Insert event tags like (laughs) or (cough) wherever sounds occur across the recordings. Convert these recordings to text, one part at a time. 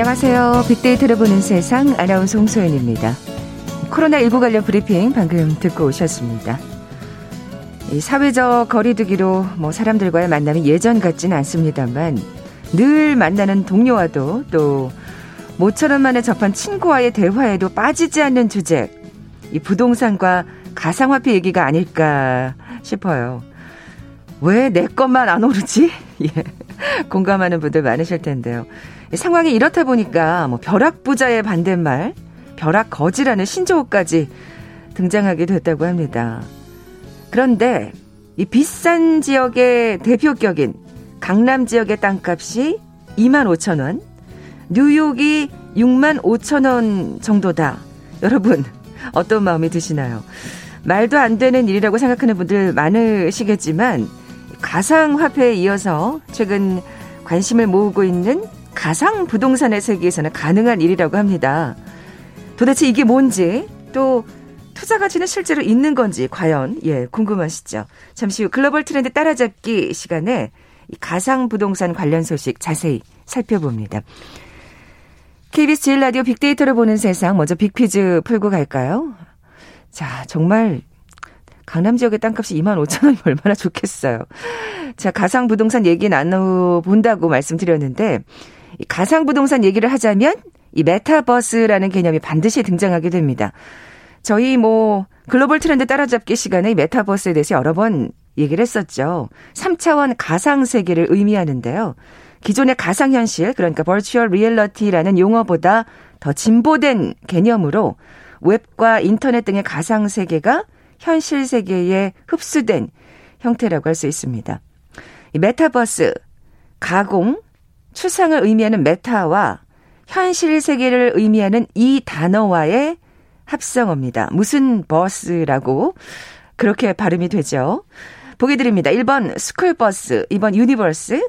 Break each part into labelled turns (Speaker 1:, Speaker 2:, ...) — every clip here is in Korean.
Speaker 1: 안녕하세요. 빅데이터를 보는 세상 아나운서 홍소연입니다. 코로나19 관련 브리핑 방금 듣고 오셨습니다. 이 사회적 거리두기로 뭐 사람들과의 만남이 예전 같지는 않습니다만 늘 만나는 동료와도 또 모처럼 만에 접한 친구와의 대화에도 빠지지 않는 주제 이 부동산과 가상화폐 얘기가 아닐까 싶어요. 왜 내 것만 안 오르지? (laughs) 예. (laughs) 공감하는 분들 많으실 텐데요. 상황이 이렇다 보니까 뭐 벼락부자의 반대말, 벼락거지라는 신조어까지 등장하게 됐다고 합니다. 그런데 이 비싼 지역의 대표격인 강남 지역의 땅값이 2만 5천 원, 뉴욕이 6만 5천 원 정도다. 여러분, 어떤 마음이 드시나요? 말도 안 되는 일이라고 생각하는 분들 많으시겠지만, 가상화폐에 이어서 최근 관심을 모으고 있는 가상 부동산의 세계에서는 가능한 일이라고 합니다. 도대체 이게 뭔지, 또 투자 가치는 실제로 있는 건지 과연 예 궁금하시죠? 잠시 후 글로벌 트렌드 따라잡기 시간에 가상 부동산 관련 소식 자세히 살펴봅니다. KBS 제일 라디오 빅데이터를 보는 세상 먼저 빅퀴즈 풀고 갈까요? 자 정말 강남 지역의 땅값이 2만 5천 원이면 얼마나 좋겠어요. 자 가상 부동산 얘기 나눠 본다고 말씀드렸는데 가상 부동산 얘기를 하자면 이 메타버스라는 개념이 반드시 등장하게 됩니다. 저희 뭐 글로벌 트렌드 따라잡기 시간에 메타버스에 대해서 여러 번 얘기를 했었죠. 3차원 가상 세계를 의미하는데요. 기존의 가상현실, 그러니까 virtual reality라는 용어보다 더 진보된 개념으로 웹과 인터넷 등의 가상 세계가 현실 세계에 흡수된 형태라고 할 수 있습니다. 이 메타버스, 가공, 추상을 의미하는 meta와 현실 세계를 의미하는 이 단어와의 합성어입니다. 무슨 버스라고 그렇게 발음이 되죠. 보기 드립니다. 1번 스쿨버스, 2번 universe,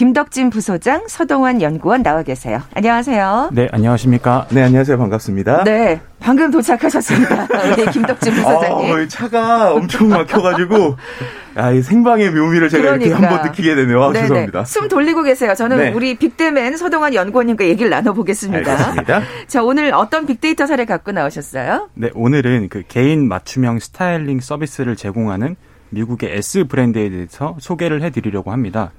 Speaker 1: 김덕진 부소장, 서동환 연구원 나와 계세요. 안녕하세요.
Speaker 2: 네, 안녕하십니까.
Speaker 3: 네, 안녕하세요. 반갑습니다.
Speaker 1: 네, 방금 도착하셨습니다. (laughs) 우리 김덕진 부소장님.
Speaker 3: 어, 차가 엄청 막혀가지고, 아, 이 생방의 묘미를 제가 그러니까. 이렇게 한번 느끼게 되네요. 아, 죄송합니다.
Speaker 1: 숨 돌리고 계세요. 저는 네. 우리 빅데맨 서동환 연구원님과 얘기를 나눠보겠습니다.
Speaker 3: 알겠습니다. (laughs)
Speaker 1: 자, 오늘 어떤 빅데이터 사례 갖고 나오셨어요?
Speaker 2: 네, 오늘은 그 개인 맞춤형 스타일링 서비스를 제공하는 미국의 S 브랜드에 대해서 소개를 해드리려고 합니다.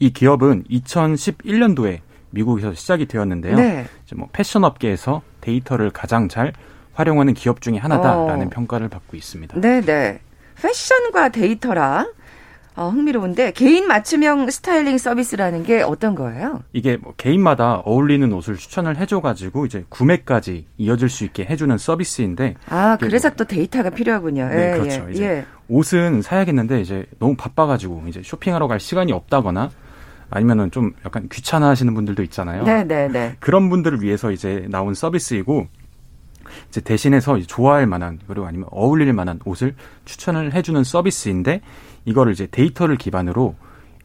Speaker 2: 이 기업은 2011년도에 미국에서 시작이 되었는데요. 네. 이제 뭐 패션 업계에서 데이터를 가장 잘 활용하는 기업 중의 하나다라는 어. 평가를 받고 있습니다.
Speaker 1: 네, 네. 패션과 데이터라 어, 흥미로운데 개인 맞춤형 스타일링 서비스라는 게 어떤 거예요?
Speaker 2: 이게 뭐 개인마다 어울리는 옷을 추천을 해줘가지고 이제 구매까지 이어질 수 있게 해주는 서비스인데.
Speaker 1: 아 그래서 뭐, 또 데이터가 필요하군요.
Speaker 2: 네, 예, 그렇죠. 예, 이제 예. 옷은 사야겠는데 이제 너무 바빠가지고 이제 쇼핑하러 갈 시간이 없다거나 아니면은 좀 약간 귀찮아하시는 분들도 있잖아요.
Speaker 1: 네, 네, 네.
Speaker 2: 그런 분들을 위해서 이제 나온 서비스이고 이제 대신해서 좋아할 만한 그리고 아니면 어울릴 만한 옷을 추천을 해주는 서비스인데 이거를 이제 데이터를 기반으로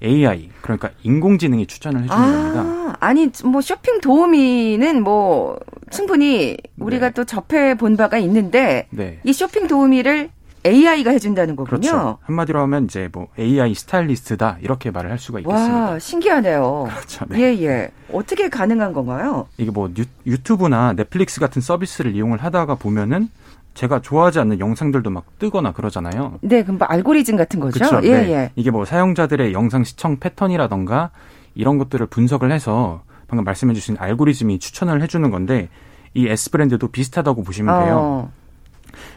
Speaker 2: AI 그러니까 인공지능이 추천을 해주는 아, 겁니다.
Speaker 1: 아니 뭐 쇼핑 도우미는 뭐 충분히 우리가 네. 또 접해 본 바가 있는데 네. 이 쇼핑 도우미를 AI가 해준다는 거군요.
Speaker 2: 그렇죠. 한마디로 하면 이제 뭐 AI 스타일리스트다 이렇게 말을 할 수가 있겠습니다.
Speaker 1: 와 신기하네요.
Speaker 2: 그렇죠.
Speaker 1: 네. 예 예. 어떻게 가능한 건가요?
Speaker 2: 이게 뭐 유, 튜브나 넷플릭스 같은 서비스를 이용을 하다가 보면은 제가 좋아하지 않는 영상들도 막 뜨거나 그러잖아요.
Speaker 1: 네, 그럼 뭐 알고리즘 같은 거죠.
Speaker 2: 그렇죠.
Speaker 1: 예,
Speaker 2: 네. 예. 이게 뭐 사용자들의 영상 시청 패턴이라던가 이런 것들을 분석을 해서 방금 말씀해주신 알고리즘이 추천을 해주는 건데 이 S 브랜드도 비슷하다고 보시면 돼요. 어.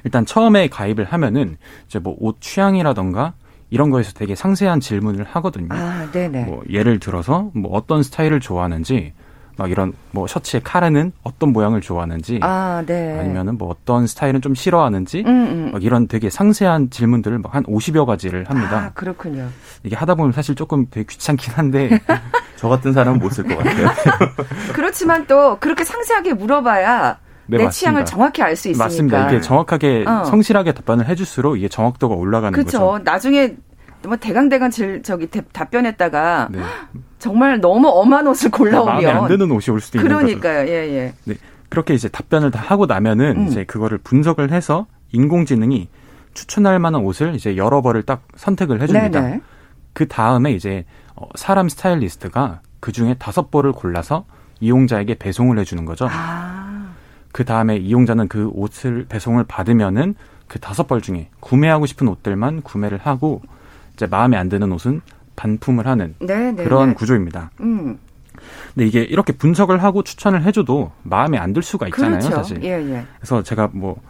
Speaker 2: 일단 처음에 가입을 하면은 이제 뭐 옷 취향이라던가 이런 거에서 되게 상세한 질문을 하거든요.
Speaker 1: 아, 네네.
Speaker 2: 뭐 예를 들어서 뭐 어떤 스타일을 좋아하는지 막 이런 뭐 셔츠의 카라는 어떤 모양을 좋아하는지
Speaker 1: 아, 네.
Speaker 2: 아니면은 뭐 어떤 스타일은 좀 싫어하는지
Speaker 1: 음, 음.
Speaker 2: 막 이런 되게 상세한 질문들을 막 한 50여 가지를 합니다.
Speaker 1: 아, 그렇군요.
Speaker 2: 이게 하다 보면 사실 조금 되게 귀찮긴 한데 (laughs)
Speaker 3: 저 같은 사람은 못 쓸 것 같아요.
Speaker 1: 그렇지만 또 그렇게 상세하게 물어봐야
Speaker 2: 네,
Speaker 1: 내
Speaker 2: 맞습니다.
Speaker 1: 취향을 정확히 알 수 있으니까.
Speaker 2: 맞습니다. 이게 정확하게
Speaker 1: 어.
Speaker 2: 성실하게 답변을 해줄수록 이게 정확도가 올라가는
Speaker 1: 그렇죠.
Speaker 2: 거죠.
Speaker 1: 나중에 뭐 대강대강 질 저기 대- 답변했다가
Speaker 2: 네.
Speaker 1: 정말 너무 엄한 옷을 골라오면
Speaker 2: 마음에 안 드는 옷이 올 수도 있는 거죠.
Speaker 1: 그러니까요. 예, 예.
Speaker 2: 네. 그렇게 이제 답변을 다 하고 나면은
Speaker 1: 음.
Speaker 2: 이제 그거를 분석을 해서 인공지능이 추천할 만한 옷을 이제 여러 벌을 딱 선택을 해줍니다.
Speaker 1: 네네.
Speaker 2: 그 다음에 이제 어, 사람 스타일리스트가 그 중에 다섯 벌을 골라서 이용자에게 배송을 해주는 거죠.
Speaker 1: 아,
Speaker 2: 그 다음에 이용자는 그 옷을 배송을 받으면은 그 다섯 벌 중에 구매하고 싶은 옷들만 구매를 하고 이제 마음에 안 드는 옷은 반품을 하는
Speaker 1: 네 네.
Speaker 2: 그런 구조입니다.
Speaker 1: 음,
Speaker 2: 근데 이게 이렇게 분석을 하고 추천을 해줘도 마음에 안 들 수가 있잖아요,
Speaker 1: 그렇죠.
Speaker 2: 사실.
Speaker 1: 예, 예.
Speaker 2: 그래서 제가 뭐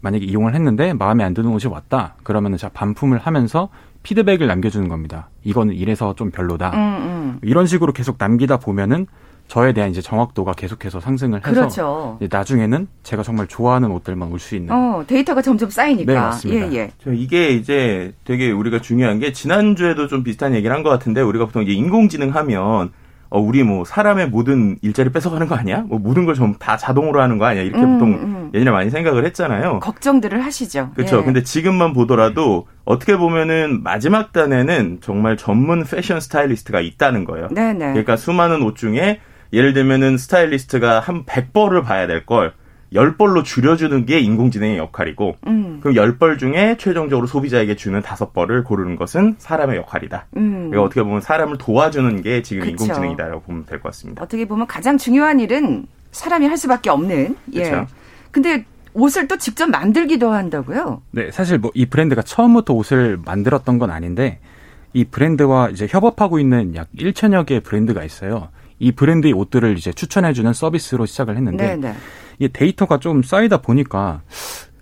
Speaker 2: 만약에 이용을 했는데 마음에 안 드는 옷이 왔다. 그러면은 제가 반품을 하면서 피드백을 남겨주는 겁니다. 이거는 이래서 좀 별로다.
Speaker 1: 음, 음.
Speaker 2: 이런 식으로 계속 남기다 보면은 저에 대한 이제 정확도가 계속해서 상승을 해서
Speaker 1: 그렇죠.
Speaker 2: 이제 나중에는 제가 정말 좋아하는 옷들만 올 수 있는.
Speaker 1: 어, 데이터가 점점 쌓이니까.
Speaker 2: 네, 맞습니다.
Speaker 1: 예, 예.
Speaker 3: 저 이게 이제 되게 우리가 중요한 게 지난주에도 좀 비슷한 얘기를 한 것 같은데 우리가 보통 이제 인공지능 하면 어 우리 뭐 사람의 모든 일자리 뺏어가는 거 아니야? 뭐 모든 걸 좀 다 자동으로 하는 거 아니야? 이렇게
Speaker 1: 음,
Speaker 3: 보통
Speaker 1: 음.
Speaker 3: 예전에 많이 생각을 했잖아요.
Speaker 1: 걱정들을 하시죠.
Speaker 3: 그렇죠.
Speaker 1: 예.
Speaker 3: 근데 지금만 보더라도 어떻게 보면은 마지막 단에는 정말 전문 패션 스타일리스트가 있다는 거예요.
Speaker 1: 네네.
Speaker 3: 그러니까 수많은 옷 중에 예를 들면은 스타일리스트가 한 100벌을 봐야 될 걸 10벌로 줄여주는 게 인공지능의 역할이고
Speaker 1: 음,
Speaker 3: 그럼 10벌 중에 최종적으로 소비자에게 주는 5벌을 고르는 것은 사람의 역할이다.
Speaker 1: 음.
Speaker 3: 그러니까 어떻게 보면 사람을 도와주는 게 지금
Speaker 1: 그쵸.
Speaker 3: 인공지능이다라고 보면 될 것 같습니다.
Speaker 1: 어떻게 보면 가장 중요한 일은 사람이 할 수밖에 없는. 예.
Speaker 3: 그쵸.
Speaker 1: 근데 옷을 또 직접 만들기도 한다고요?
Speaker 2: 네, 사실 뭐 이 브랜드가 처음부터 옷을 만들었던 건 아닌데 이 브랜드와 이제 협업하고 있는 약 1천여 개의 브랜드가 있어요. 이 브랜드의 옷들을 이제 추천해주는 서비스로 시작을 했는데
Speaker 1: 네네.
Speaker 2: 이 데이터가 좀 쌓이다 보니까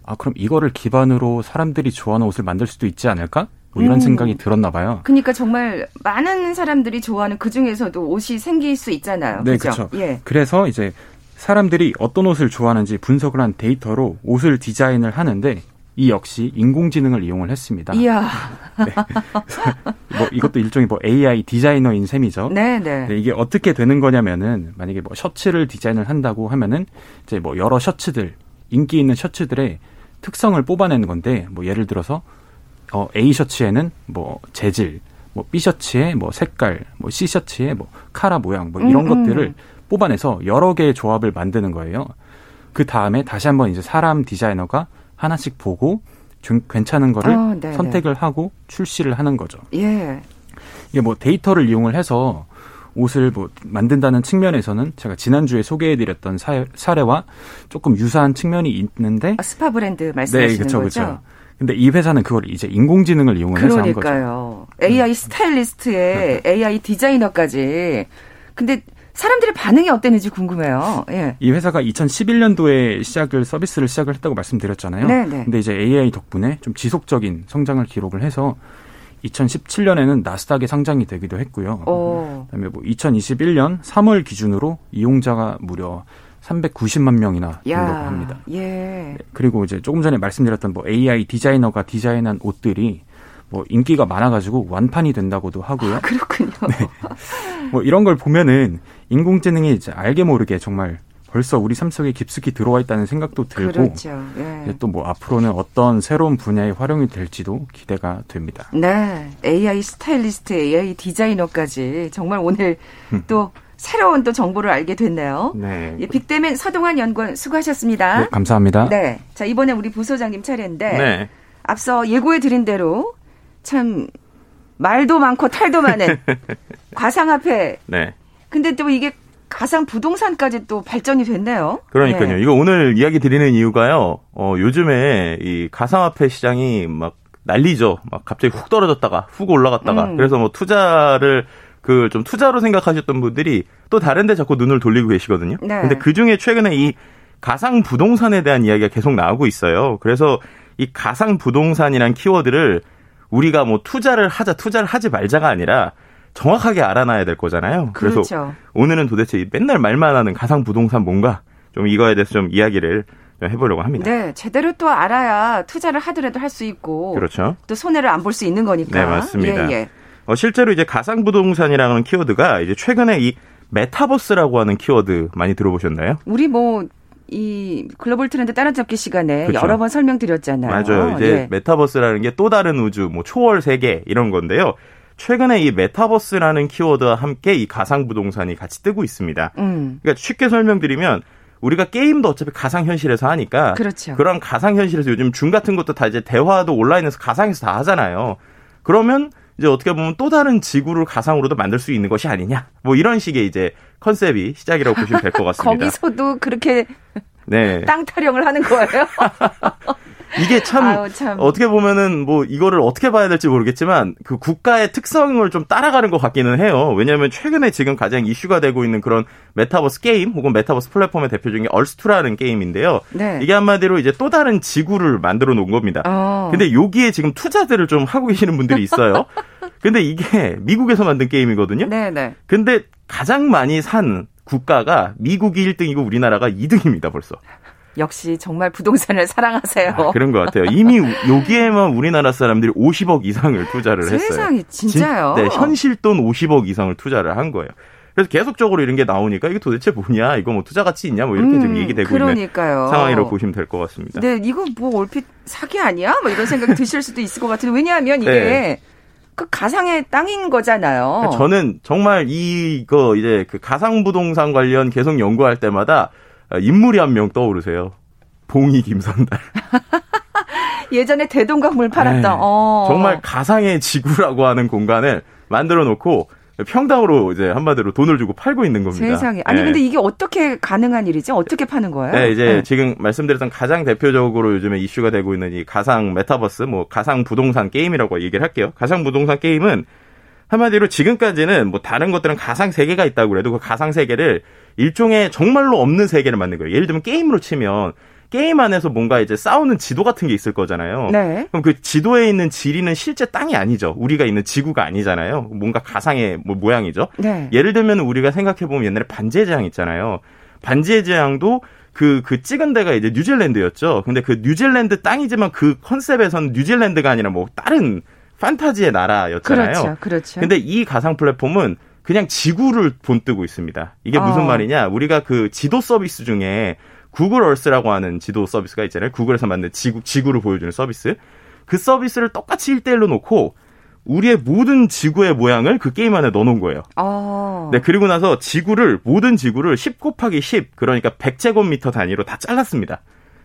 Speaker 2: 아 그럼 이거를 기반으로 사람들이 좋아하는 옷을 만들 수도 있지 않을까? 뭐 이런
Speaker 1: 음.
Speaker 2: 생각이 들었나 봐요.
Speaker 1: 그러니까 정말 많은 사람들이 좋아하는 그 중에서도 옷이 생길 수 있잖아요.
Speaker 2: 네? 그렇죠.
Speaker 1: 예.
Speaker 2: 그래서 이제 사람들이 어떤 옷을 좋아하는지 분석을 한 데이터로 옷을 디자인을 하는데 이 역시 인공지능을 이용을 했습니다.
Speaker 1: 이야. (laughs)
Speaker 2: 뭐 이것도 일종의 뭐 AI 디자이너인 셈이죠.
Speaker 1: 네 네.
Speaker 2: 네, 이게 어떻게 되는 거냐면은 만약에 뭐 셔츠를 디자인을 한다고 하면은 이제 뭐 여러 셔츠들 인기 있는 셔츠들의 특성을 뽑아내는 건데 뭐 예를 들어서 어 A 셔츠에는 뭐 재질, 뭐 B 셔츠에 뭐 색깔, 뭐 C 셔츠에 뭐 카라 모양 뭐 이런
Speaker 1: 음, 음.
Speaker 2: 것들을 뽑아내서 여러 개의 조합을 만드는 거예요. 그 다음에 다시 한번 이제 사람 디자이너가 하나씩 보고 좀 괜찮은 거를
Speaker 1: 어.
Speaker 2: 선택을 하고 출시를 하는 거죠.
Speaker 1: 예.
Speaker 2: 이게 뭐 데이터를 이용을 해서 옷을 뭐 만든다는 측면에서는 제가 지난주에 소개해드렸던 사, 사례와 조금 유사한 측면이 있는데
Speaker 1: 아, 스파 브랜드
Speaker 2: 네,
Speaker 1: 말씀하시는
Speaker 2: 그렇죠,
Speaker 1: 거죠?
Speaker 2: 그렇죠. 근데 이 회사는 그걸 이제 인공지능을 이용을 해서 한 거죠. 음.
Speaker 1: 그러니까요. AI 스타일리스트에 AI 디자이너까지. 근데 사람들의 반응이 어땠는지 궁금해요. 예.
Speaker 2: 이 회사가 2011년도에 시작을 서비스를 시작을 했다고 말씀드렸잖아요.
Speaker 1: 네, 네.
Speaker 2: 근데 이제 AI 덕분에 좀 지속적인 성장을 기록을 해서 2017년에는 나스닥에 상장이 되기도 했고요.
Speaker 1: 오.
Speaker 2: 그다음에 뭐 2021년 3월 기준으로 이용자가 무려 390만 명이나 된다고
Speaker 1: 야.
Speaker 2: 합니다.
Speaker 1: 예.
Speaker 2: 그리고 이제 조금 전에 말씀드렸던 뭐 AI 디자이너가 디자인한 옷들이 뭐 인기가 많아가지고 완판이 된다고도 하고요.
Speaker 1: 아, 그렇군요.
Speaker 2: 뭐 이런 걸 보면은 인공지능이 이제 알게 모르게 정말 벌써 우리 삶 속에 깊숙이 들어와 있다는 생각도 들고
Speaker 1: 그렇죠. 예.
Speaker 2: 또뭐 앞으로는 어떤 새로운 분야에 활용이 될지도 기대가 됩니다.
Speaker 1: 네. AI 스타일리스트, AI 디자이너까지 정말 오늘
Speaker 2: 음.
Speaker 1: 또 새로운 또 정보를 알게 됐네요.
Speaker 3: 네.
Speaker 1: 예, 빅데맨 서동환 연구원 수고하셨습니다.
Speaker 2: 네, 감사합니다.
Speaker 1: 네. 자, 이번에 우리 부소장님 차례인데
Speaker 3: 네.
Speaker 1: 앞서 예고해 드린 대로 참 말도 많고 탈도 많은 (laughs) 과상화폐.
Speaker 3: 네.
Speaker 1: 근데 또 이게 가상 부동산까지 또 발전이 됐네요.
Speaker 3: 그러니까요.
Speaker 1: 네.
Speaker 3: 이거 오늘 이야기 드리는 이유가요. 어, 요즘에 이 가상화폐 시장이 막 난리죠. 막 갑자기 훅 떨어졌다가 훅 올라갔다가.
Speaker 1: 음.
Speaker 3: 그래서 뭐 투자를 그 좀 투자로 생각하셨던 분들이 또 다른 데 자꾸 눈을 돌리고 계시거든요.
Speaker 1: 네.
Speaker 3: 근데 그 중에 최근에 이 가상 부동산에 대한 이야기가 계속 나오고 있어요. 그래서 이 가상 부동산이란 키워드를 우리가 뭐 투자를 하자, 투자를 하지 말자가 아니라 정확하게 알아놔야 될 거잖아요. 그래서
Speaker 1: 그렇죠.
Speaker 3: 오늘은 도대체 맨날 말만 하는 가상 부동산 뭔가 좀 이거에 대해서 좀 이야기를 좀 해보려고 합니다.
Speaker 1: 네, 제대로 또 알아야 투자를 하더라도 할 수 있고
Speaker 3: 그렇죠.
Speaker 1: 또 손해를 안 볼 수 있는 거니까.
Speaker 3: 네, 맞습니다.
Speaker 1: 예, 예.
Speaker 3: 어, 실제로 이제 가상 부동산이라는 키워드가 이제 최근에 이 메타버스라고 하는 키워드 많이 들어보셨나요?
Speaker 1: 우리 뭐이 글로벌 트렌드 따라잡기 시간에
Speaker 3: 그렇죠.
Speaker 1: 여러 번 설명드렸잖아요.
Speaker 3: 맞아요. 이제
Speaker 1: 예.
Speaker 3: 메타버스라는 게 또 다른 우주, 뭐 초월 세계 이런 건데요. 최근에 이 메타버스라는 키워드와 함께 이 가상 부동산이 같이 뜨고 있습니다.
Speaker 1: 음,
Speaker 3: 그러니까 쉽게 설명드리면 우리가 게임도 어차피 가상 현실에서 하니까
Speaker 1: 그렇죠.
Speaker 3: 런 가상 현실에서 요즘 줌 같은 것도 다 이제 대화도 온라인에서 가상에서 다 하잖아요. 그러면 이제 어떻게 보면 또 다른 지구를 가상으로도 만들 수 있는 것이 아니냐. 뭐 이런 식의 이제 컨셉이 시작이라고 보시면 될 것 같습니다. (laughs)
Speaker 1: 거기서도 그렇게
Speaker 3: 네. (laughs)
Speaker 1: 땅 타령을 하는 거예요. (laughs)
Speaker 3: 이게 참,
Speaker 1: 아유, 참.
Speaker 3: 어떻게 보면은 뭐 이거를 어떻게 봐야 될지 모르겠지만 그 국가의 특성을 좀 따라가는 것 같기는 해요. 왜냐하면 최근에 지금 가장 이슈가 되고 있는 그런 메타버스 게임 혹은 메타버스 플랫폼의 대표 중에 Earth 2라는 게임인데요.
Speaker 1: 네.
Speaker 3: 이게 한마디로 이제 또 다른 지구를 만들어 놓은 겁니다.
Speaker 1: 어.
Speaker 3: 근데 여기에 지금 투자들을 좀 하고 계시는 분들이 있어요. (laughs) 근데 이게 미국에서 만든 게임이거든요.
Speaker 1: 네, 네.
Speaker 3: 근데 가장 많이 산 국가가 미국이 1등이고 우리나라가 2등입니다, 벌써.
Speaker 1: 역시 정말 부동산을 사랑하세요.
Speaker 3: 아, 그런 것 같아요. 이미 여기에만 우리나라 사람들이 50억 이상을 투자를 했어요.
Speaker 1: 세상에 진짜요?
Speaker 3: 진- 네, 현실 돈 50억 이상을 투자를 한 거예요. 그래서 계속적으로 이런 게 나오니까 이게 도대체 뭐냐, 이거 뭐 투자 가치 있냐, 뭐 이렇게 지금 얘기되고 있는
Speaker 1: 음, 그러니까요.
Speaker 3: 상황이라고 보시면 될 것 같습니다.
Speaker 1: 네, 이거 뭐 얼핏 사기 아니야? 뭐 이런 생각이 드실 수도 있을 것 같은데 왜냐하면 이게
Speaker 3: 네.
Speaker 1: 그 가상의 땅인 거잖아요.
Speaker 3: 저는 정말 이거 이제 그 가상 부동산 관련 계속 연구할 때마다 인물이 한 명 떠오르세요. 봉이 김선달. (laughs)
Speaker 1: 예전에 대동강물 팔았던
Speaker 3: 네.
Speaker 1: 어.
Speaker 3: 정말 가상의 지구라고 하는 공간을 만들어 놓고 평당으로 이제 한마디로 돈을 주고 팔고 있는 겁니다.
Speaker 1: 세상에. 아니
Speaker 3: 네.
Speaker 1: 근데 이게 어떻게 가능한 일이지? 어떻게 파는 거예요?
Speaker 3: 네, 이제 지금 말씀드렸던 가장 대표적으로 요즘에 이슈가 되고 있는 이 가상 메타버스, 뭐 가상 부동산 게임이라고 얘기를 할게요. 가상 부동산 게임은 한마디로 지금까지는 뭐 다른 것들은 가상 세계가 있다고 그래도 그 가상 세계를 일종의 정말로 없는 세계를 만든 거예요. 예를 들면 게임으로 치면 게임 안에서 뭔가 이제 싸우는 지도 같은 게 있을 거잖아요.
Speaker 1: 네.
Speaker 3: 그럼 그 지도에 있는 지리는 실제 땅이 아니죠. 우리가 있는 지구가 아니잖아요. 뭔가 가상의 뭐 모양이죠.
Speaker 1: 네.
Speaker 3: 예를 들면 우리가 생각해 보면 옛날에 반지의 제왕 있잖아요. 반지의 제왕도 그, 그 찍은 데가 이제 뉴질랜드였죠. 근데 그 뉴질랜드 땅이지만 그 컨셉에서는 뉴질랜드가 아니라 뭐 다른 판타지의 나라였잖아요.
Speaker 1: 그렇죠. 그렇죠.
Speaker 3: 근데 이 가상 플랫폼은 그냥 지구를 본뜨고 있습니다. 이게 무슨
Speaker 1: 어.
Speaker 3: 말이냐? 우리가 그 지도 서비스 중에 구글 얼스라고 하는 지도 서비스가 있잖아요. 구글에서 만든 지구, 지구를 보여주는 서비스. 그 서비스를 똑같이 1대1로 놓고 우리의 모든 지구의 모양을 그 게임 안에 넣어놓은 거예요.
Speaker 1: 어.
Speaker 3: 네, 그리고 나서 지구를, 모든 지구를 10 곱하기 10, 그러니까 100제곱미터 단위로 다 잘랐습니다.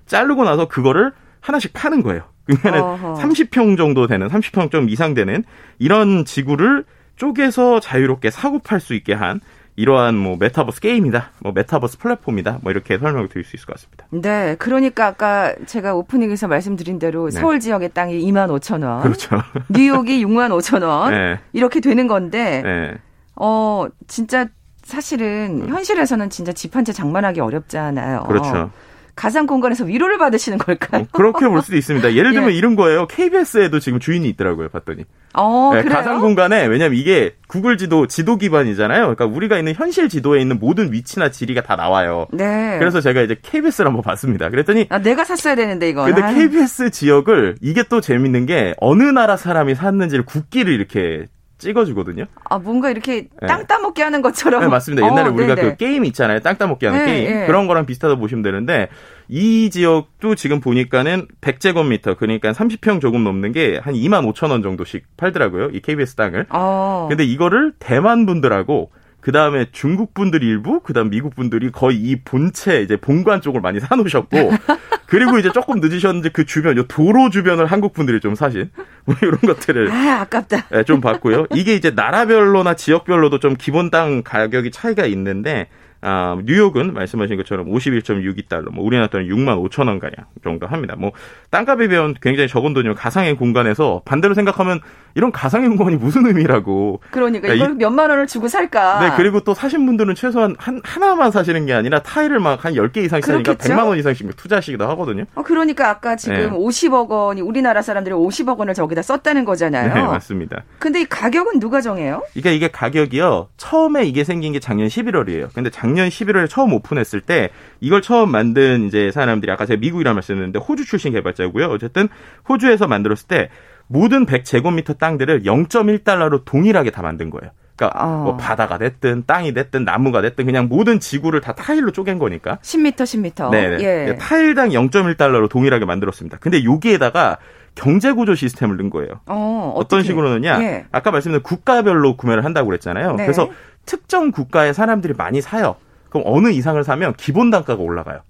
Speaker 3: 자르고 나서 그거를 하나씩 파는 거예요. 그러면은
Speaker 1: 어허.
Speaker 3: 30평 정도 되는, 30평 좀 이상 되는 이런 지구를 쪼개서 자유롭게 사고 팔 수 있게 한 이러한 뭐 메타버스 게임이다, 뭐 메타버스 플랫폼이다, 뭐 이렇게 설명을 드릴 수 있을 것 같습니다.
Speaker 1: 네. 그러니까 아까 제가 오프닝에서 말씀드린 대로
Speaker 3: 네.
Speaker 1: 서울 지역의 땅이 2만 5천 원.
Speaker 3: 그렇죠. (laughs)
Speaker 1: 뉴욕이 6만 5천 원.
Speaker 3: 네.
Speaker 1: 이렇게 되는 건데
Speaker 3: 네.
Speaker 1: 어, 진짜 사실은 현실에서는 진짜 집 한 채 장만하기 어렵잖아요.
Speaker 3: 그렇죠.
Speaker 1: 가상 공간에서 위로를 받으시는 걸까요?
Speaker 3: 어, 그렇게 볼 수도 있습니다. 예를 들면 (laughs)
Speaker 1: 예.
Speaker 3: 이런 거예요. KBS에도 지금 주인이 있더라고요, 봤더니.
Speaker 1: 어,
Speaker 3: 네,
Speaker 1: 그래요?
Speaker 3: 가상 공간에 왜냐면 이게 구글 지도 지도 기반이잖아요. 그러니까 우리가 있는 현실 지도에 있는 모든 위치나 지리가 다 나와요.
Speaker 1: 네.
Speaker 3: 그래서 제가 이제 KBS를 한번 봤습니다. 그랬더니
Speaker 1: 아, 내가 샀어야 되는데 이거.
Speaker 3: 근데 KBS 지역을 이게 또 재밌는 게 어느 나라 사람이 샀는지를 국기를 이렇게 찍어주거든요.
Speaker 1: 아, 뭔가 이렇게
Speaker 3: 네.
Speaker 1: 땅 따먹게 하는 것처럼.
Speaker 3: 네, 맞습니다. 옛날에
Speaker 1: 어,
Speaker 3: 우리가
Speaker 1: 네네.
Speaker 3: 그 게임 있잖아요. 땅 따먹기 하는
Speaker 1: 네,
Speaker 3: 게임.
Speaker 1: 네.
Speaker 3: 그런 거랑 비슷하다고 보시면 되는데 이 지역도 지금 보니까는 100제곱미터 그러니까 30평 조금 넘는 게 한 2만 5천 원 정도씩 팔더라고요. 이 KBS 땅을.
Speaker 1: 어.
Speaker 3: 근데 이거를 대만 분들하고 그 다음에 중국 분들 일부, 그 다음 미국 분들이 거의 이 본체 이제 본관 쪽을 많이 사놓으셨고, (laughs) 그리고 이제 조금 늦으셨는데 그 주변, 요 도로 주변을 한국 분들이 좀 사신 (laughs) 뭐 이런 것들을
Speaker 1: 아, 아깝다.
Speaker 3: 네, 좀 봤고요. 이게 이제 나라별로나 지역별로도 좀 기본 땅 가격이 차이가 있는데 아, 뉴욕은 말씀하신 것처럼 51.62달러, 뭐 우리나라 돈은 6만 5천 원 가량 정도 합니다. 뭐 땅값에 비하면 굉장히 적은 돈이면 가상의 공간에서 반대로 생각하면 이런 가상의 공간이 무슨 의미라고.
Speaker 1: 그러니까 이걸 몇만 원을 주고 살까?
Speaker 3: 네, 그리고 또 사신 분들은 최소한 한 하나만 사시는 게 아니라 타일을 막 한 10개 이상씩 사니까 100만 원 이상씩 투자하시기도 하거든요.
Speaker 1: 어, 그러니까 아까 지금 네. 50억 원이 우리나라 사람들이 50억 원을 저기다 썼다는 거잖아요.
Speaker 3: 네, 맞습니다.
Speaker 1: 근데 이 가격은 누가 정해요?
Speaker 3: 이게 이게 가격이요. 처음에 이게 생긴 게 작년 11월이에요. 근데 작년 11월에 처음 오픈했을 때 이걸 처음 만든 이제 사람들이 아까 제가 미국이라 말씀드렸는데 호주 출신 개발자고요. 어쨌든 호주에서 만들었을 때 모든 100제곱미터 땅들을 0.1달러로 동일하게 다 만든 거예요. 그러니까 어. 뭐 바다가 됐든 땅이 됐든 나무가 됐든 그냥 모든 지구를 다 타일로 쪼갠 거니까.
Speaker 1: 10m, 10m.
Speaker 3: 네, 예. 타일당 0.1달러로 동일하게 만들었습니다. 근데 여기에다가 경제 구조 시스템을 넣은 거예요. 어, 떤 식으로 넣냐? 예. 아까 말씀드린 국가별로 구매를 한다고 그랬잖아요. 네. 그래서 특정 국가의 사람들이 많이 사요. 그럼 어느 이상을 사면 기본 단가가 올라가요.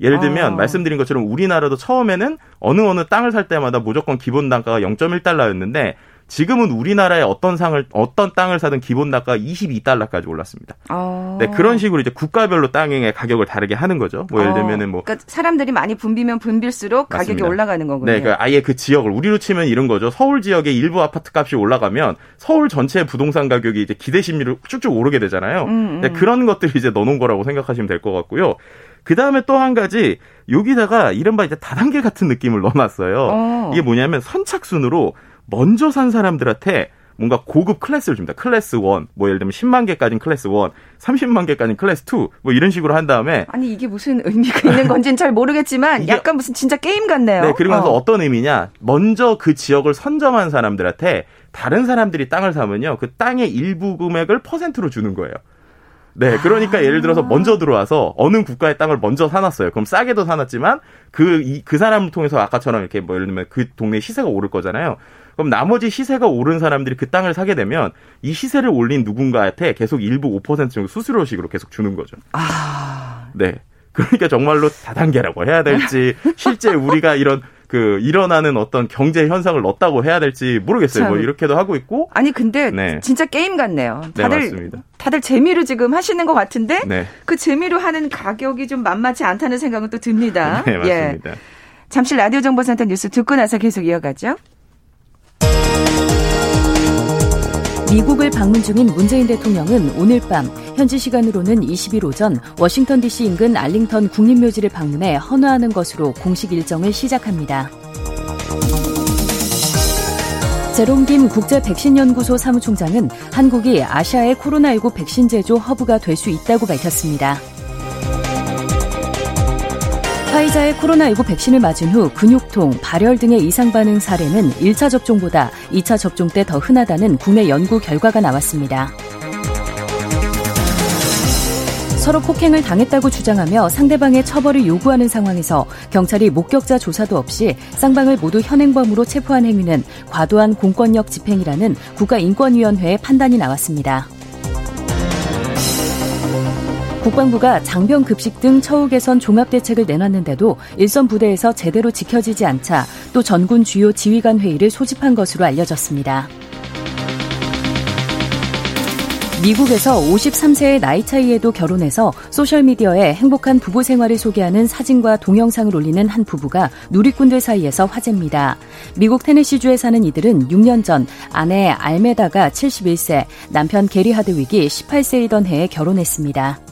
Speaker 3: 예를 들면 아. 말씀드린 것처럼 우리나라도 처음에는 어느 어느 땅을 살 때마다 무조건 기본 단가가 0.1달러였는데 지금은 우리나라의 어떤 상을 어떤 땅을 사든 기본 단가가 22달러까지 올랐습니다. 어. 네, 그런 식으로 이제 국가별로 땅의 가격을 다르게 하는 거죠. 뭐 예를 어. 들면은 뭐
Speaker 1: 그러니까 사람들이 많이 붐빌수록 맞습니다. 가격이 올라가는 거군요.
Speaker 3: 네, 그러니까 아예 그 지역을 우리로 치면 이런 거죠. 서울 지역의 일부 아파트 값이 올라가면 서울 전체 부동산 가격이 이제 기대 심리로 쭉쭉 오르게 되잖아요. 음, 음. 네, 그런 것들이 이제 넣어놓은 거라고 생각하시면 될 것 같고요. 그 다음에 또 한 가지 여기다가 이른바 이제 다단계 같은 느낌을 넣어놨어요. 어. 이게 뭐냐면 선착순으로 먼저 산 사람들한테 뭔가 고급 클래스를 줍니다. 클래스 1, 뭐 예를 들면 10만 개까지는 클래스 1, 30만 개까지는 클래스 2, 뭐 이런 식으로 한 다음에
Speaker 1: 아니 이게 무슨 의미가 있는 건지는 잘 모르겠지만 약간 무슨 진짜 게임 같네요.
Speaker 3: 네, 그리고 나서 어. 떤 의미냐? 먼저 그 지역을 선점한 사람들한테 다른 사람들이 땅을 사면요, 그 땅의 일부 금액을 퍼센트로 주는 거예요. 네, 그러니까 아. 예를 들어서 먼저 들어와서 어느 국가의 땅을 먼저 사놨어요. 그럼 싸게도 사놨지만 그, 이, 그 사람을 통해서 아까처럼 이렇게 뭐 예를 들면 그 동네 시세가 오를 거잖아요. 그럼 나머지 시세가 오른 사람들이 그 땅을 사게 되면 이 시세를 올린 누군가한테 계속 일부 5% 정도 수수료식으로 계속 주는 거죠. 아. 네. 그러니까 정말로 다단계라고 해야 될지 실제 우리가 이런 그 일어나는 어떤 경제 현상을 넣었다고 해야 될지 모르겠어요. 뭐 이렇게도 하고 있고.
Speaker 1: 아니 근데 네. 진짜 게임 같네요. 네, 다들 네, 다들 재미로 지금 하시는 것 같은데 네. 그 재미로 하는 가격이 좀 만만치 않다는 생각은 또 듭니다.
Speaker 3: 네, 맞습니다. 예.
Speaker 1: 잠시 라디오 정보센터 뉴스 듣고 나서 계속 이어가죠.
Speaker 4: 미국을 방문 중인 문재인 대통령은 오늘 밤 현지 시간으로는 20일 오전 워싱턴 DC 인근 알링턴 국립묘지를 방문해 헌화하는 것으로 공식 일정을 시작합니다. 제롬김 국제 백신 연구소 사무총장은 한국이 아시아의 코로나19 백신 제조 허브가 될 수 있다고 밝혔습니다. 화이자의 코로나19 백신을 맞은 후 근육통, 발열 등의 이상 반응 사례는 1차 접종보다 2차 접종 때 더 흔하다는 국내 연구 결과가 나왔습니다. 서로 폭행을 당했다고 주장하며 상대방의 처벌을 요구하는 상황에서 경찰이 목격자 조사도 없이 쌍방을 모두 현행범으로 체포한 행위는 과도한 공권력 집행이라는 국가인권위원회의 판단이 나왔습니다. 국방부가 장병 급식 등 처우 개선 종합 대책을 내놨는데도 일선 부대에서 제대로 지켜지지 않자 또 전군 주요 지휘관 회의를 소집한 것으로 알려졌습니다. 미국에서 53세의 나이 차이에도 결혼해서 소셜미디어에 행복한 부부 생활을 소개하는 사진과 동영상을 올리는 한 부부가 누리꾼들 사이에서 화제입니다. 미국 테네시주에 사는 이들은 6년 전 아내 알메다가 71세, 남편 게리 하드윅이 18세이던 해에 결혼했습니다.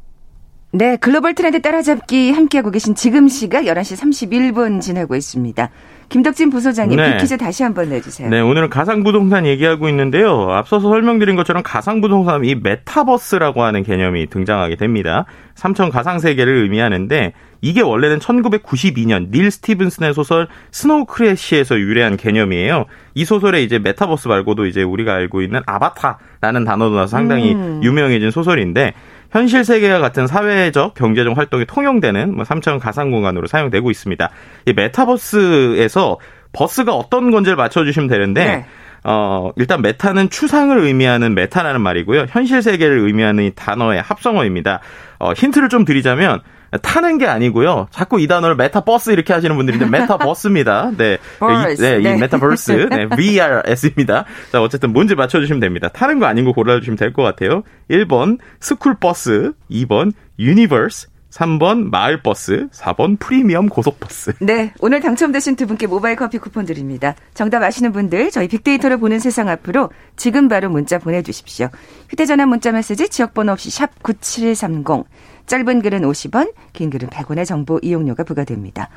Speaker 1: 네, 글로벌 트렌드 따라잡기 함께하고 계신 지금 시각 11시 31분 지나고 있습니다. 김덕진 부소장님, 네. 빅퀴즈 다시 한번 내주세요.
Speaker 3: 네, 오늘은 가상부동산 얘기하고 있는데요. 앞서서 설명드린 것처럼 가상부동산 이 메타버스라고 하는 개념이 등장하게 됩니다. 3차원 가상세계를 의미하는데 이게 원래는 1992년 닐 스티븐슨의 소설 스노우 크래시에서 유래한 개념이에요. 이 소설에 이제 메타버스 말고도 이제 우리가 알고 있는 아바타라는 단어도 나와서 상당히 음. 유명해진 소설인데 현실 세계와 같은 사회적, 경제적 활동이 통용되는 뭐 3차원 가상 공간으로 사용되고 있습니다. 이 메타버스에서 버스가 어떤 건지를 맞춰주시면 되는데 네. 어, 일단 메타는 추상을 의미하는 메타라는 말이고요. 현실 세계를 의미하는 이 단어의 합성어입니다. 어, 힌트를 좀 드리자면 타는 게 아니고요. 자꾸 이 단어를 메타버스 이렇게 하시는 분들인데 메타버스입니다. 네. 이, 네, 이 네. 메타버스. (laughs) 네, VERSE입니다. 자, 어쨌든 뭔지 맞춰 주시면 됩니다. 타는 거 아닌 거 골라 주시면 될 것 같아요. 1번 스쿨버스, 2번 유니버스, 3번 마을버스, 4번 프리미엄 고속버스.
Speaker 1: 네, 오늘 당첨되신 두 분께 모바일 커피 쿠폰 드립니다. 정답 아시는 분들 저희 빅데이터로 보는 세상 앞으로 지금 바로 문자 보내주십시오. 휴대전화 문자 메시지 지역번호 없이 샵 9730. 짧은 글은 50원, 긴 글은 100원의 정보 이용료가 부과됩니다.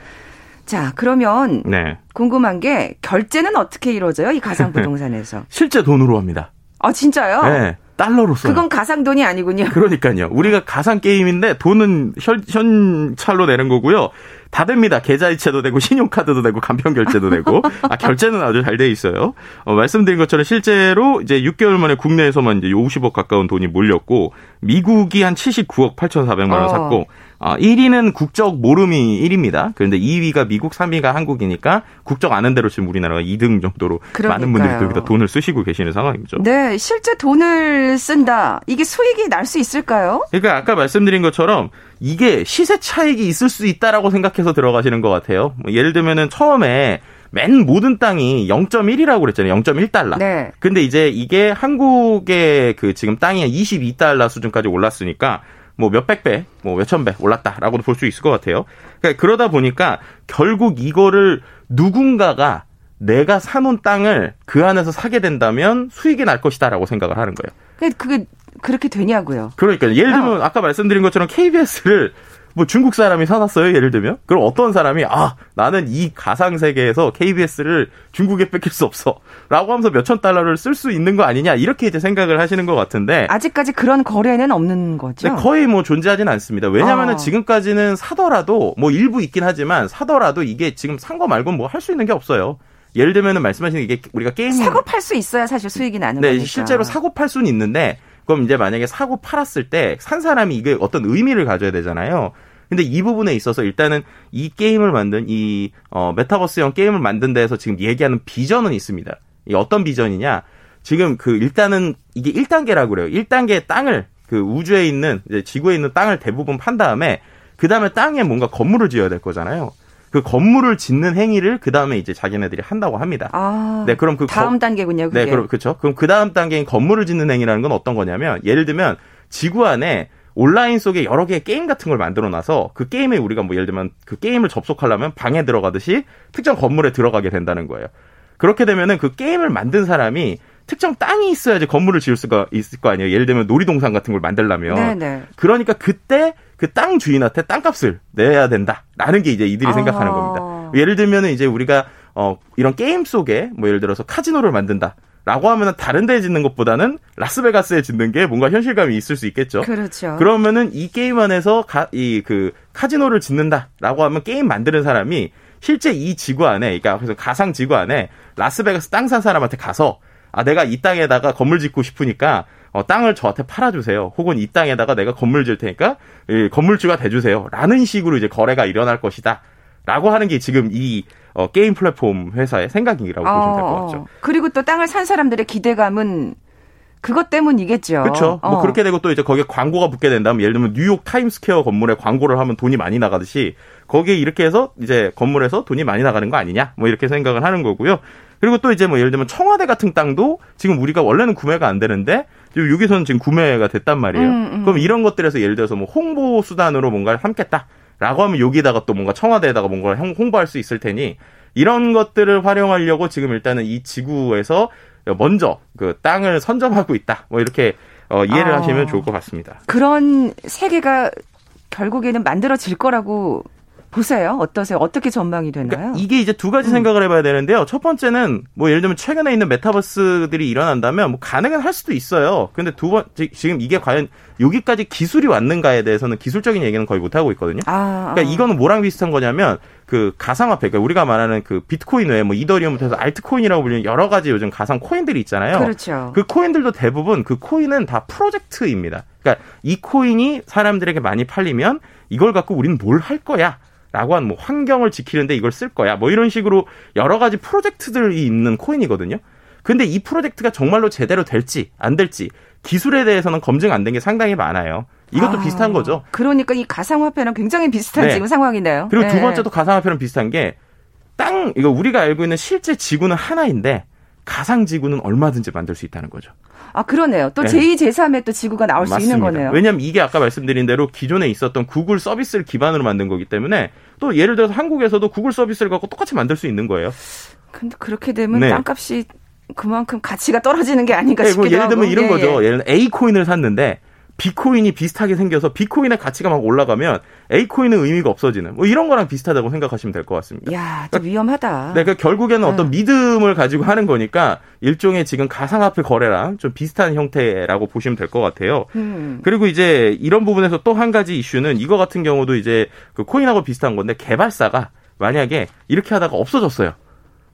Speaker 1: 자, 그러면 네. 궁금한 게 결제는 어떻게 이루어져요? 이 가상 부동산에서. (laughs)
Speaker 3: 실제 돈으로 합니다.
Speaker 1: 아, 진짜요?
Speaker 3: 네. 달러로 써요.
Speaker 1: 그건 가상 돈이 아니군요.
Speaker 3: 그러니까요. 우리가 가상 게임인데 돈은 현, 현찰로 내는 거고요. 다 됩니다. 계좌이체도 되고 신용카드도 되고 간편 결제도 되고 아 결제는 아주 잘 돼 있어요. 어, 말씀드린 것처럼 실제로 이제 6개월 만에 국내에서만 이제 50억 가까운 돈이 몰렸고 미국이 한 79억 8,400만 원 어. 샀고 어, 1위는 국적 모름이 1위입니다. 그런데 2위가 미국, 3위가 한국이니까 국적 아는 대로 지금 우리나라가 2등 정도로 그러니까요. 많은 분들이 여기다 돈을 쓰시고 계시는 상황이죠.
Speaker 1: 네, 실제 돈을 쓴다. 이게 수익이 날 수 있을까요?
Speaker 3: 그러니까 아까 말씀드린 것처럼 이게 시세 차익이 있을 수 있다라고 생각해서 들어가시는 것 같아요. 뭐 예를 들면은 처음에 맨 모든 땅이 0.1이라고 그랬잖아요. 0.1달러. 네. 근데 이제 이게 한국의 그 지금 땅이 22달러 수준까지 올랐으니까 뭐 몇백 배, 뭐 몇천 배 올랐다라고도 볼 수 있을 것 같아요. 그러니까 그러다 보니까 결국 이거를 누군가가 내가 사놓은 땅을 그 안에서 사게 된다면 수익이 날 것이다라고 생각을 하는 거예요.
Speaker 1: 그게 그렇게 되냐고요.
Speaker 3: 그러니까 예를 들면 아. 아까 말씀드린 것처럼 KBS를 뭐 중국 사람이 사놨어요. 예를 들면. 그럼 어떤 사람이 아 나는 이 가상 세계에서 KBS를 중국에 뺏길 수 없어 라고 하면서 몇천 달러를 쓸 수 있는 거 아니냐 이렇게 이제 생각을 하시는 것 같은데
Speaker 1: 아직까지 그런 거래는 없는 거죠.
Speaker 3: 거의 뭐 존재하지는 않습니다. 왜냐하면 어. 지금까지는 사더라도 뭐 일부 있긴 하지만 사더라도 이게 지금 산 거 말고 뭐할 수 있는 게 없어요. 예를 들면은 말씀하신 이게 우리가 게임
Speaker 1: 사고 팔 수 있어야 사실 수익이 나는 네, 거니까.
Speaker 3: 실제로 사고 팔 수는 있는데 그럼 이제 만약에 사고 팔았을 때 산 사람이 이게 어떤 의미를 가져야 되잖아요. 근데 이 부분에 있어서 일단은 이 게임을 만든 이 어, 메타버스형 게임을 만든 데에서 지금 얘기하는 비전은 있습니다. 이 어떤 비전이냐? 지금 그 일단은 이게 1단계라고 그래요. 1단계 땅을 그 우주에 있는 지구에 있는 땅을 대부분 판 다음에 그 다음에 땅에 뭔가 건물을 지어야 될 거잖아요. 그 건물을 짓는 행위를 그 다음에 이제 자기네들이 한다고 합니다.
Speaker 1: 아, 네, 그럼 그 다음 거, 단계군요. 그게.
Speaker 3: 네, 그럼 그렇죠. 그럼 그 다음 단계인 건물을 짓는 행위라는 건 어떤 거냐면 예를 들면 지구 안에 온라인 속에 여러 개의 게임 같은 걸 만들어 놔서 그 게임에 우리가 뭐 예를 들면 그 게임을 접속하려면 방에 들어가듯이 특정 건물에 들어가게 된다는 거예요. 그렇게 되면은 그 게임을 만든 사람이 특정 땅이 있어야지 건물을 지을 수가 있을 거 아니에요. 예를 들면 놀이동산 같은 걸 만들려면. 네네. 그러니까 그때 그 땅 주인한테 땅값을 내야 된다라는 게 이제 이들이 아. 생각하는 겁니다. 예를 들면은 이제 우리가 어 이런 게임 속에 뭐 예를 들어서 카지노를 만든다. 라고 하면은 다른 데에 짓는 것보다는 라스베가스에 짓는 게 뭔가 현실감이 있을 수 있겠죠.
Speaker 1: 그렇죠.
Speaker 3: 그러면은 이 게임 안에서 이 그 카지노를 짓는다라고 하면 게임 만드는 사람이 실제 이 지구 안에 그러니까 그래서 가상 지구 안에 라스베가스 땅 산 사람한테 가서 아 내가 이 땅에다가 건물 짓고 싶으니까 어, 땅을 저한테 팔아주세요. 혹은 이 땅에다가 내가 건물 질 테니까 예, 건물주가 돼주세요. 라는 식으로 이제 거래가 일어날 것이다. 라고 하는 게 지금 이 어, 게임 플랫폼 회사의 생각이라고 어, 보시면 될 것 같죠.
Speaker 1: 그리고 또 땅을 산 사람들의 기대감은 그것 때문이겠죠.
Speaker 3: 그렇죠. 어. 뭐 그렇게 되고 또 이제 거기에 광고가 붙게 된다면 예를 들면 뉴욕 타임스퀘어 건물에 광고를 하면 돈이 많이 나가듯이 거기에 이렇게 해서 이제 건물에서 돈이 많이 나가는 거 아니냐 뭐 이렇게 생각을 하는 거고요. 그리고 또 이제 뭐 예를 들면 청와대 같은 땅도 지금 우리가 원래는 구매가 안 되는데 여기서는 지금 구매가 됐단 말이에요. 음, 음. 그럼 이런 것들에서 예를 들어서 뭐 홍보 수단으로 뭔가를 삼겠다. 라고 하면 여기다가 또 뭔가 청와대에다가 뭔가 홍보할 수 있을 테니 이런 것들을 활용하려고 지금 일단은 이 지구에서 먼저 그 땅을 선점하고 있다. 뭐 이렇게 어, 이해를 아, 하시면 좋을 것 같습니다.
Speaker 1: 그런 세계가 결국에는 만들어질 거라고 보세요. 어떠세요? 어떻게 전망이 되나요?
Speaker 3: 그러니까 이게 이제 두 가지 음. 생각을 해봐야 되는데요. 첫 번째는 뭐 예를 들면 최근에 있는 메타버스들이 일어난다면 뭐 가능은 할 수도 있어요. 근데 두 번, 지금 이게 과연 여기까지 기술이 왔는가에 대해서는 기술적인 얘기는 거의 못 하고 있거든요. 아, 그러니까 아. 이거는 뭐랑 비슷한 거냐면 그 가상화폐, 그러니까 우리가 말하는 그 비트코인 외에 뭐 이더리움부터 해서 알트코인이라고 불리는 여러 가지 요즘 가상 코인들이 있잖아요.
Speaker 1: 그렇죠.
Speaker 3: 그 코인들도 대부분 그 코인은 다 프로젝트입니다. 그러니까 이 코인이 사람들에게 많이 팔리면 이걸 갖고 우리는 뭘 할 거야. 라고 한 뭐 환경을 지키는데 이걸 쓸 거야. 뭐 이런 식으로 여러 가지 프로젝트들이 있는 코인이거든요. 근데 이 프로젝트가 정말로 제대로 될지 안 될지 기술에 대해서는 검증 안 된 게 상당히 많아요. 이것도 아, 비슷한 거죠.
Speaker 1: 그러니까 이 가상화폐랑 굉장히 비슷한 네. 지금 상황이네요.
Speaker 3: 그리고 네. 두 번째도 가상화폐랑 비슷한 게 땅, 이거 우리가 알고 있는 실제 지구는 하나인데 가상 지구는 얼마든지 만들 수 있다는 거죠.
Speaker 1: 아, 그러네요. 또 네. 제2, 제3의 또 지구가 나올 맞습니다. 수 있는 거네요.
Speaker 3: 왜냐하면 이게 아까 말씀드린 대로 기존에 있었던 구글 서비스를 기반으로 만든 거기 때문에 또 예를 들어서 한국에서도 구글 서비스를 갖고 똑같이 만들 수 있는 거예요.
Speaker 1: 근데 그렇게 되면 네. 땅값이 그만큼 가치가 떨어지는 게 아닌가 싶기도
Speaker 3: 네, 뭐 예를 들면
Speaker 1: 하고.
Speaker 3: 이런 예, 거죠. 예. 예를 들면 A 코인을 샀는데 비코인이 비슷하게 생겨서 비코인의 가치가 막 올라가면 A코인은 의미가 없어지는 뭐 이런 거랑 비슷하다고 생각하시면 될 것 같습니다.
Speaker 1: 야, 좀 그러니까, 위험하다.
Speaker 3: 네, 그러니까 결국에는 어떤 네. 믿음을 가지고 하는 거니까 일종의 지금 가상화폐 거래랑 좀 비슷한 형태라고 보시면 될 것 같아요. 음. 그리고 이제 이런 부분에서 또 한 가지 이슈는 이거 같은 경우도 이제 그 코인하고 비슷한 건데 개발사가 만약에 이렇게 하다가 없어졌어요.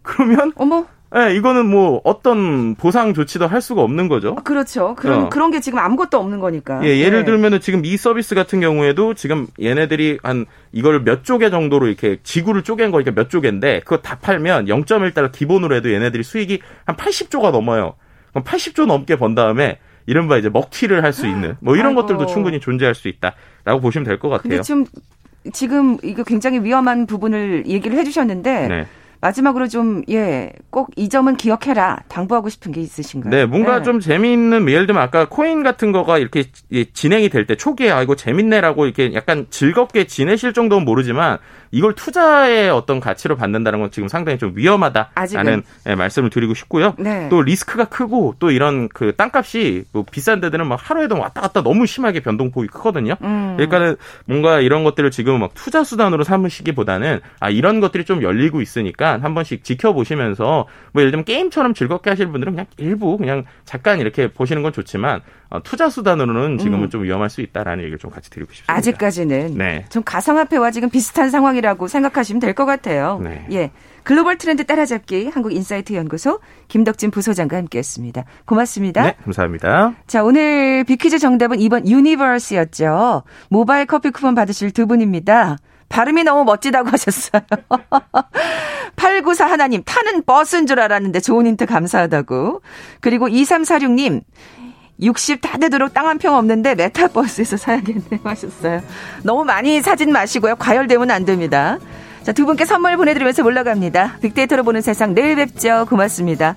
Speaker 3: 그러면
Speaker 1: 어머
Speaker 3: 네, 이거는 뭐 어떤 보상 조치도 할 수가 없는 거죠.
Speaker 1: 아, 그렇죠. 그런 어. 그런 게 지금 아무것도 없는 거니까.
Speaker 3: 예, 예를 네. 들면은 지금 이 서비스 같은 경우에도 지금 얘네들이 한 이걸 몇 조개 정도로 이렇게 지구를 쪼갠 거니까 몇 조개인데 그거 다 팔면 0.1달러 기본으로 해도 얘네들이 수익이 한 80조가 넘어요. 그럼 80조 넘게 번 다음에 이른바 이제 먹튀를 할 수 있는 뭐 이런 아이고. 것들도 충분히 존재할 수 있다라고 보시면 될 것 같아요.
Speaker 1: 근데 지금 지금 이거 굉장히 위험한 부분을 얘기를 해주셨는데. 네. 마지막으로 좀, 예, 꼭 이 점은 기억해라. 당부하고 싶은 게 있으신가요?
Speaker 3: 네, 뭔가 네. 좀 재미있는, 예를 들면 아까 코인 같은 거가 이렇게 진행이 될 때 초기에 아, 이거 재밌네라고 이렇게 약간 즐겁게 지내실 정도는 모르지만 이걸 투자의 어떤 가치로 받는다는 건 지금 상당히 좀 위험하다라는 네, 말씀을 드리고 싶고요. 네. 또 리스크가 크고 또 이런 그 땅값이 뭐 비싼 데들은 막 하루에도 왔다 갔다 너무 심하게 변동폭이 크거든요. 음. 그러니까는 뭔가 이런 것들을 지금 막 투자 수단으로 삼으시기보다는 아 이런 것들이 좀 열리고 있으니까 한 번씩 지켜보시면서 뭐 예를 들면 게임처럼 즐겁게 하실 분들은 그냥 일부 그냥 잠깐 이렇게 보시는 건 좋지만 어, 투자 수단으로는 지금은 음. 좀 위험할 수 있다라는 얘기를 좀 같이 드리고 싶습니다.
Speaker 1: 아직까지는 네. 좀 가상화폐와 지금 비슷한 상황이라고 생각하시면 될 것 같아요. 네. 예. 글로벌 트렌드 따라잡기 한국인사이트 연구소 김덕진 부소장과 함께했습니다. 고맙습니다.
Speaker 3: 네, 감사합니다.
Speaker 1: 자, 오늘 빅퀴즈 정답은 2번 유니버스였죠. 모바일 커피 쿠폰 받으실 두 분입니다. 발음이 너무 멋지다고 (laughs) 하셨어요. 8941님, 타는 버스인 줄 알았는데 좋은 힌트 감사하다고. 그리고 2346님, 60다 되도록 땅 한 평 없는데 메타버스에서 사야겠네요 (laughs) 하셨어요. 너무 많이 사진 마시고요. 과열되면 안 됩니다. 자, 두 분께 선물 보내드리면서 물러갑니다. 빅데이터로 보는 세상 내일 뵙죠. 고맙습니다.